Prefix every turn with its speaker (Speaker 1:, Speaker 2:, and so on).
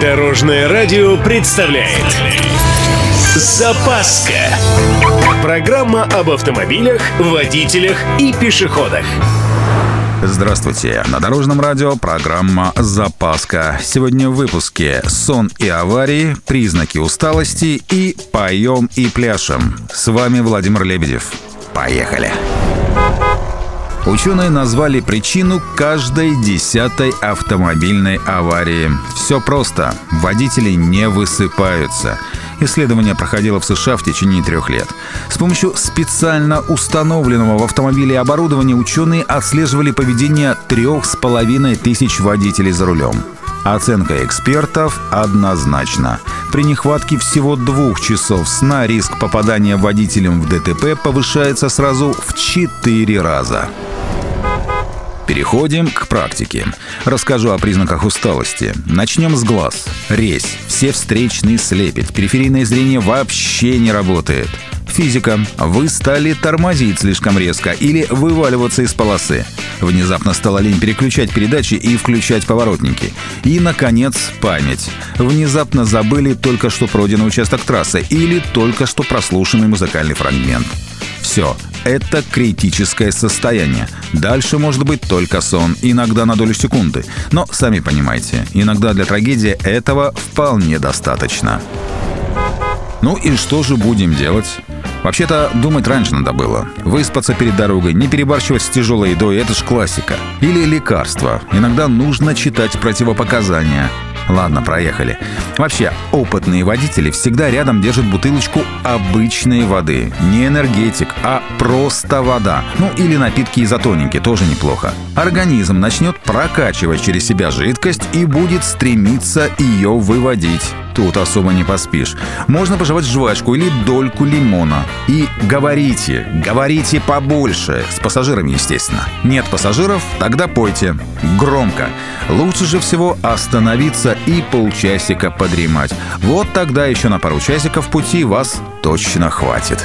Speaker 1: Дорожное радио представляет Запаска Программа об автомобилях, водителях и пешеходах
Speaker 2: Здравствуйте! На Дорожном радио программа «Запаска». Сегодня в выпуске «Сон и аварии», «Признаки усталости» и «Поем и пляшем». С вами Владимир Лебедев. Поехали! Ученые назвали причину каждой десятой автомобильной аварии. Все просто. Водители не высыпаются. Исследование проходило в США в течение трех лет. С помощью специально установленного в автомобиле оборудования ученые отслеживали поведение трех с половиной тысяч водителей за рулем. Оценка экспертов однозначна. При нехватке всего двух часов сна риск попадания водителем в ДТП повышается сразу в четыре раза. Переходим к практике. Расскажу о признаках усталости. Начнем с глаз. Резь. Все встречные слепят. Периферийное зрение вообще не работает. Физика. Вы стали тормозить слишком резко или вываливаться из полосы. Внезапно стало лень переключать передачи и включать поворотники. И, наконец, память. Внезапно забыли только что пройденный участок трассы или только что прослушанный музыкальный фрагмент. Все, это критическое состояние. Дальше может быть только сон, иногда на долю секунды. Но, сами понимаете, иногда для трагедии этого вполне достаточно. Ну и что же будем делать? Вообще-то, думать раньше надо было. Выспаться перед дорогой, не перебарщивать с тяжелой едой, это ж классика. Или лекарства. Иногда нужно читать противопоказания. Ладно, проехали. Вообще, опытные водители всегда рядом держат бутылочку обычной воды. Не энергетик, а просто вода. Ну или напитки изотоники, тоже неплохо. Организм начнет прокачивать через себя жидкость и будет стремиться ее выводить. Тут особо не поспишь. Можно пожевать жвачку или дольку лимона. И говорите, говорите побольше. С пассажирами, естественно. Нет пассажиров? Тогда пойте. Громко. Лучше же всего остановиться и полчасика подремать. Вот тогда еще на пару часиков пути вас точно хватит.